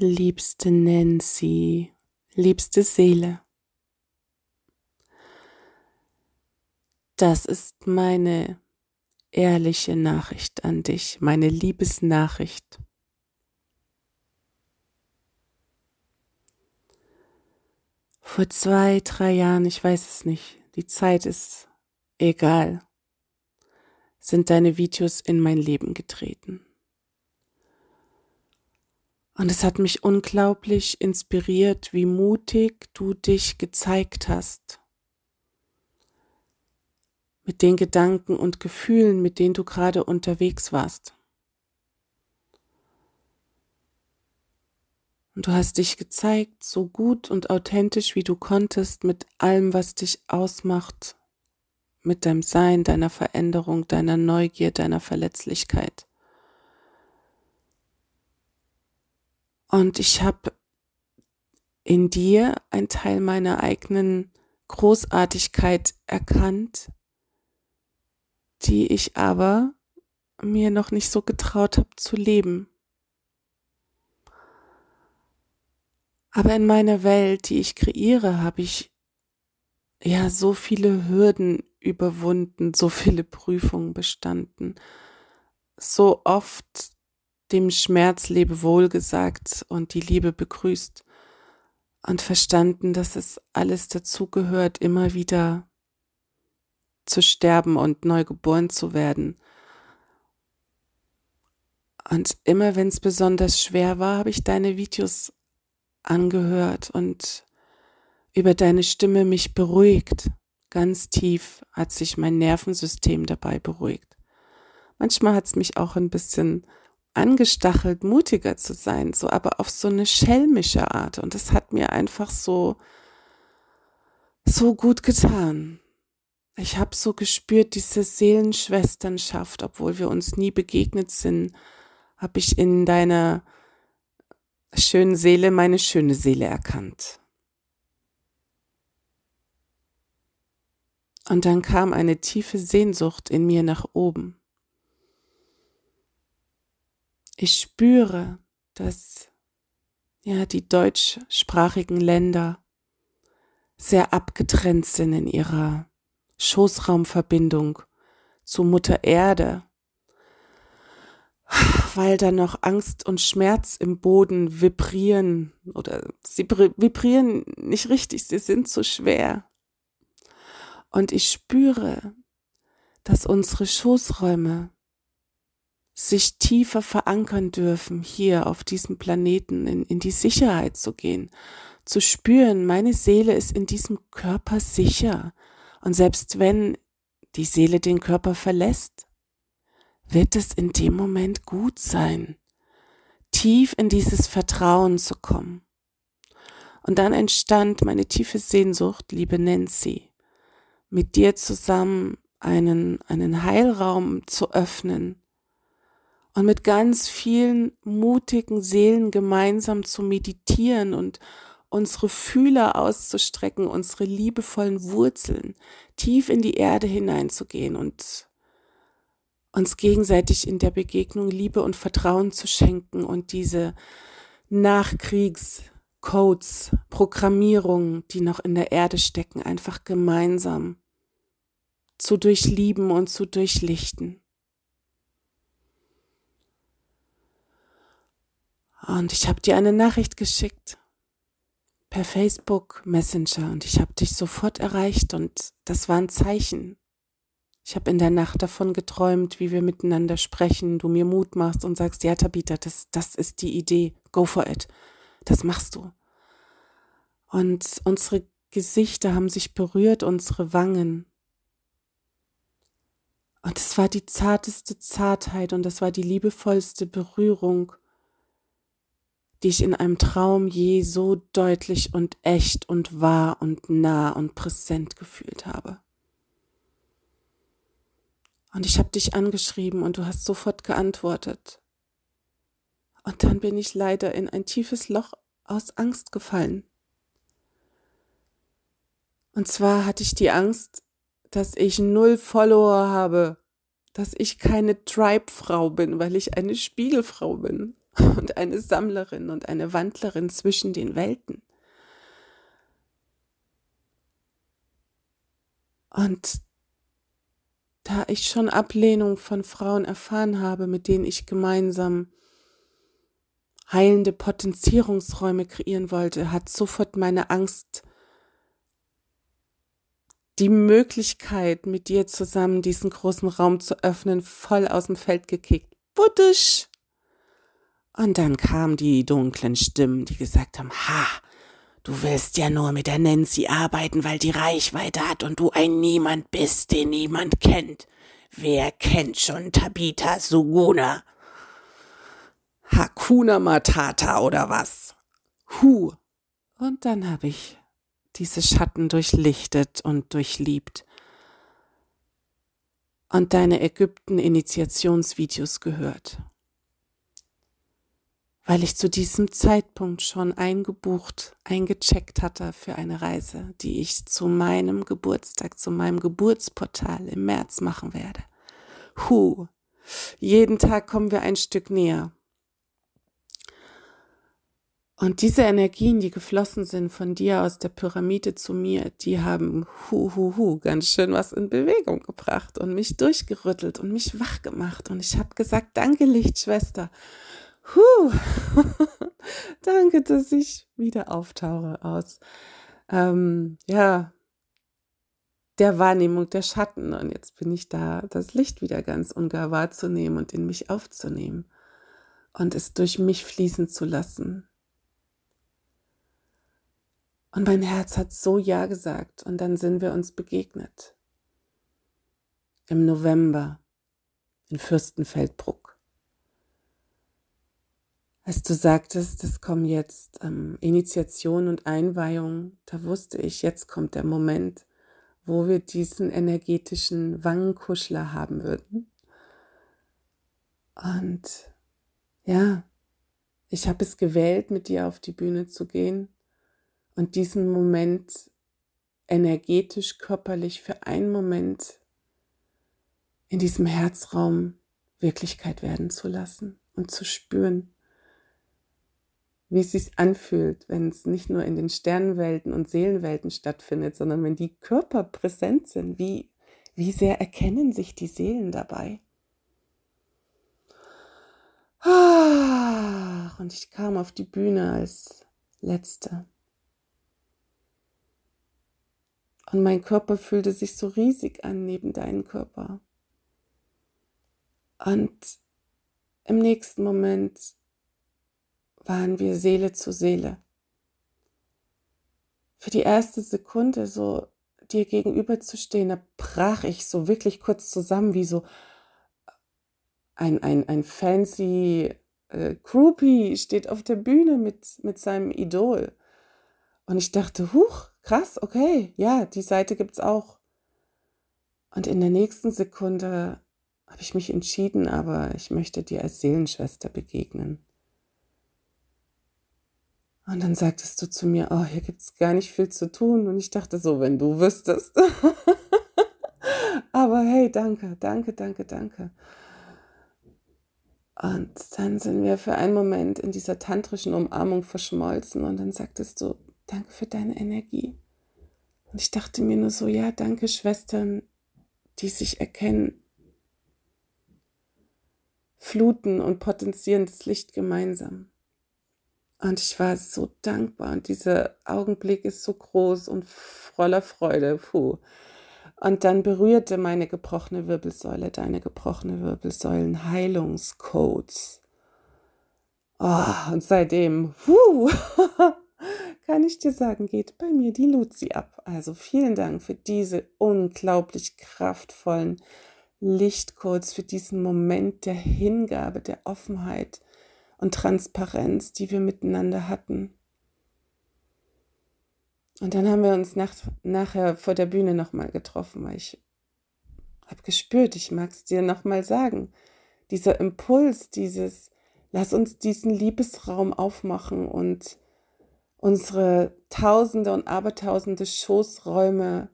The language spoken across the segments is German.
Liebste Nancy, liebste Seele, das ist meine ehrliche Nachricht an dich, meine Liebesnachricht. Vor zwei, drei Jahren, ich weiß es nicht, die Zeit ist egal, sind deine Videos in mein Leben getreten. Und es hat mich unglaublich inspiriert, wie mutig du dich gezeigt hast. Mit den Gedanken und Gefühlen, mit denen du gerade unterwegs warst. Und du hast dich gezeigt, so gut und authentisch wie du konntest, mit allem, was dich ausmacht, mit deinem Sein, deiner Veränderung, deiner Neugier, deiner Verletzlichkeit. Und ich habe in dir ein Teil meiner eigenen Großartigkeit erkannt, die ich aber mir noch nicht so getraut habe zu leben. Aber in meiner Welt, die ich kreiere, habe ich ja so viele Hürden überwunden, so viele Prüfungen bestanden, so oft dem Schmerz Lebewohl gesagt und die Liebe begrüßt und verstanden, dass es alles dazugehört, immer wieder zu sterben und neu geboren zu werden. Und immer wenn es besonders schwer war, habe ich deine Videos angehört und über deine Stimme mich beruhigt. Ganz tief hat sich mein Nervensystem dabei beruhigt. Manchmal hat es mich auch ein bisschen angestachelt, mutiger zu sein, so aber auf so eine schelmische Art. Und das hat mir einfach so, so gut getan. Ich habe so gespürt, diese Seelenschwesternschaft, obwohl wir uns nie begegnet sind, habe ich in deiner schönen Seele meine schöne Seele erkannt. Und dann kam eine tiefe Sehnsucht in mir nach oben. Ich spüre, dass ja die deutschsprachigen Länder sehr abgetrennt sind in ihrer Schoßraumverbindung zu Mutter Erde weil da noch Angst und Schmerz im Boden vibrieren oder sie vibrieren nicht richtig, sie sind zu schwer. Und ich spüre, dass unsere Schoßräume sich tiefer verankern dürfen, hier auf diesem Planeten in, in die Sicherheit zu gehen, zu spüren, meine Seele ist in diesem Körper sicher. Und selbst wenn die Seele den Körper verlässt, wird es in dem Moment gut sein, tief in dieses Vertrauen zu kommen. Und dann entstand meine tiefe Sehnsucht, liebe Nancy, mit dir zusammen einen, einen Heilraum zu öffnen und mit ganz vielen mutigen Seelen gemeinsam zu meditieren und unsere Fühler auszustrecken, unsere liebevollen Wurzeln tief in die Erde hineinzugehen und uns gegenseitig in der Begegnung Liebe und Vertrauen zu schenken und diese Nachkriegscodes, Programmierungen, die noch in der Erde stecken, einfach gemeinsam zu durchlieben und zu durchlichten. Und ich habe dir eine Nachricht geschickt per Facebook Messenger und ich habe dich sofort erreicht und das war ein Zeichen. Ich habe in der Nacht davon geträumt, wie wir miteinander sprechen, du mir Mut machst und sagst, ja, Tabitha, das, das ist die Idee, go for it. Das machst du. Und unsere Gesichter haben sich berührt, unsere Wangen. Und es war die zarteste Zartheit und das war die liebevollste Berührung, die ich in einem Traum je so deutlich und echt und wahr und nah und präsent gefühlt habe. Und ich habe dich angeschrieben und du hast sofort geantwortet. Und dann bin ich leider in ein tiefes Loch aus Angst gefallen. Und zwar hatte ich die Angst, dass ich null Follower habe, dass ich keine Tribe-Frau bin, weil ich eine Spiegelfrau bin. und eine Sammlerin und eine Wandlerin zwischen den Welten. Und da ich schon Ablehnung von Frauen erfahren habe, mit denen ich gemeinsam heilende Potenzierungsräume kreieren wollte, hat sofort meine Angst die Möglichkeit, mit dir zusammen diesen großen Raum zu öffnen, voll aus dem Feld gekickt. Buddisch! Und dann kamen die dunklen Stimmen, die gesagt haben, ha, du willst ja nur mit der Nancy arbeiten, weil die Reichweite hat und du ein Niemand bist, den niemand kennt. Wer kennt schon Tabitha Suguna? Hakuna Matata oder was? Hu. Und dann habe ich diese Schatten durchlichtet und durchliebt und deine Ägypten-Initiationsvideos gehört, weil ich zu diesem Zeitpunkt schon eingebucht, eingecheckt hatte für eine Reise, die ich zu meinem Geburtstag, zu meinem Geburtsportal im März machen werde. Hu, jeden Tag kommen wir ein Stück näher. Und diese Energien, die geflossen sind von dir aus der Pyramide zu mir, die haben hu hu hu ganz schön was in Bewegung gebracht und mich durchgerüttelt und mich wach gemacht. Und ich habe gesagt, danke Lichtschwester. Huh. danke, dass ich wieder auftauche aus ähm, ja der Wahrnehmung der Schatten. Und jetzt bin ich da, das Licht wieder ganz ungar wahrzunehmen und in mich aufzunehmen und es durch mich fließen zu lassen und mein Herz hat so Ja gesagt und dann sind wir uns begegnet. Im November in Fürstenfeldbruck. Als du sagtest, es kommen jetzt ähm, Initiation und Einweihung, da wusste ich, jetzt kommt der Moment, wo wir diesen energetischen Wangenkuschler haben würden. Und ja, ich habe es gewählt, mit dir auf die Bühne zu gehen und diesen Moment energetisch, körperlich für einen Moment in diesem Herzraum Wirklichkeit werden zu lassen und zu spüren, wie es sich anfühlt, wenn es nicht nur in den Sternenwelten und Seelenwelten stattfindet, sondern wenn die Körper präsent sind, wie, wie sehr erkennen sich die Seelen dabei. Und ich kam auf die Bühne als Letzte. Und mein Körper fühlte sich so riesig an neben deinem Körper. Und im nächsten Moment waren wir Seele zu Seele. Für die erste Sekunde so dir gegenüber zu stehen, da brach ich so wirklich kurz zusammen, wie so ein, ein, ein fancy äh, Groupie steht auf der Bühne mit, mit seinem Idol. Und ich dachte, huch, krass, okay, ja, die Seite gibt's auch. Und in der nächsten Sekunde habe ich mich entschieden, aber ich möchte dir als Seelenschwester begegnen. Und dann sagtest du zu mir, oh, hier gibt's gar nicht viel zu tun. Und ich dachte so, wenn du wüsstest. aber hey, danke, danke, danke, danke. Und dann sind wir für einen Moment in dieser tantrischen Umarmung verschmolzen und dann sagtest du, Danke für deine Energie. Und ich dachte mir nur so, ja, danke Schwestern, die sich erkennen, fluten und potenzieren das Licht gemeinsam. Und ich war so dankbar und dieser Augenblick ist so groß und voller Freude. Puh. Und dann berührte meine gebrochene Wirbelsäule, deine gebrochene Wirbelsäulen Heilungscodes. Oh, und seitdem, puh, kann ich dir sagen, geht bei mir die Luzi ab. Also vielen Dank für diese unglaublich kraftvollen Lichtcodes, für diesen Moment der Hingabe, der Offenheit und Transparenz, die wir miteinander hatten. Und dann haben wir uns nach, nachher vor der Bühne nochmal getroffen, weil ich habe gespürt, ich mag es dir nochmal sagen. Dieser Impuls, dieses, lass uns diesen Liebesraum aufmachen und unsere Tausende und Abertausende Schoßräume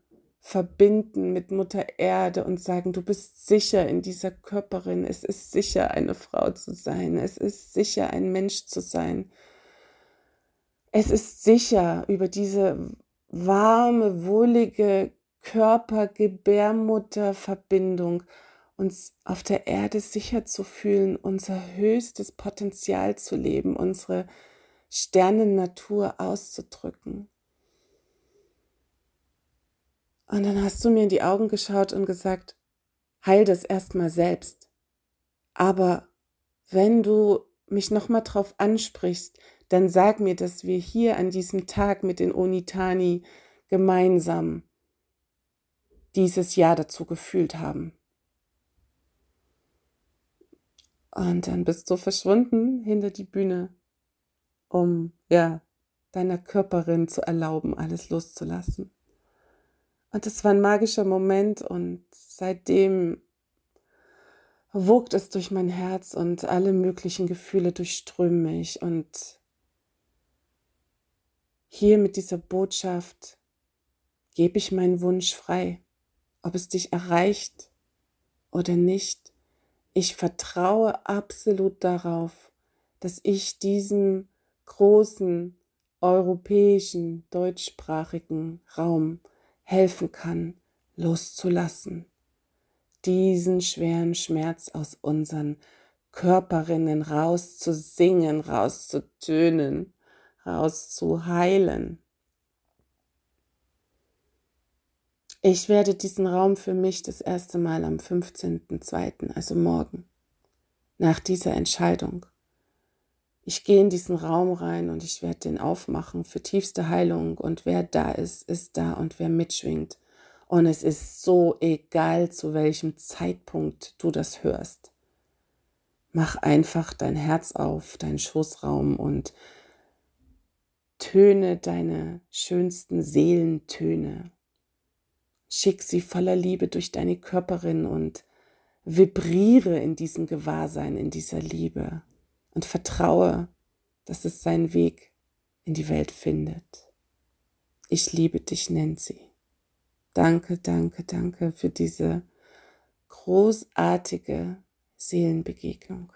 verbinden mit Mutter Erde und sagen, du bist sicher in dieser Körperin, es ist sicher eine Frau zu sein, es ist sicher ein Mensch zu sein. Es ist sicher über diese warme, wohlige Körper-Gebärmutter-Verbindung uns auf der Erde sicher zu fühlen, unser höchstes Potenzial zu leben, unsere Sternennatur auszudrücken. Und dann hast du mir in die Augen geschaut und gesagt, heil das erstmal selbst. Aber wenn du mich nochmal drauf ansprichst, dann sag mir, dass wir hier an diesem Tag mit den Onitani gemeinsam dieses Jahr dazu gefühlt haben. Und dann bist du verschwunden hinter die Bühne, um ja deiner Körperin zu erlauben, alles loszulassen. Und es war ein magischer Moment und seitdem wogt es durch mein Herz und alle möglichen Gefühle durchströmen mich und hier mit dieser Botschaft gebe ich meinen Wunsch frei, ob es dich erreicht oder nicht. Ich vertraue absolut darauf, dass ich diesem großen europäischen deutschsprachigen Raum helfen kann, loszulassen, diesen schweren Schmerz aus unseren Körperinnen rauszusingen, rauszutönen, rauszuheilen. Ich werde diesen Raum für mich das erste Mal am 15.02., also morgen, nach dieser Entscheidung. Ich gehe in diesen Raum rein und ich werde den aufmachen für tiefste Heilung und wer da ist, ist da und wer mitschwingt. Und es ist so egal, zu welchem Zeitpunkt du das hörst. Mach einfach dein Herz auf, deinen Schoßraum und töne deine schönsten Seelentöne Schick sie voller Liebe durch deine Körperin und vibriere in diesem Gewahrsein, in dieser Liebe und vertraue, dass es seinen Weg in die Welt findet. Ich liebe dich, Nancy. Danke, danke, danke für diese großartige Seelenbegegnung.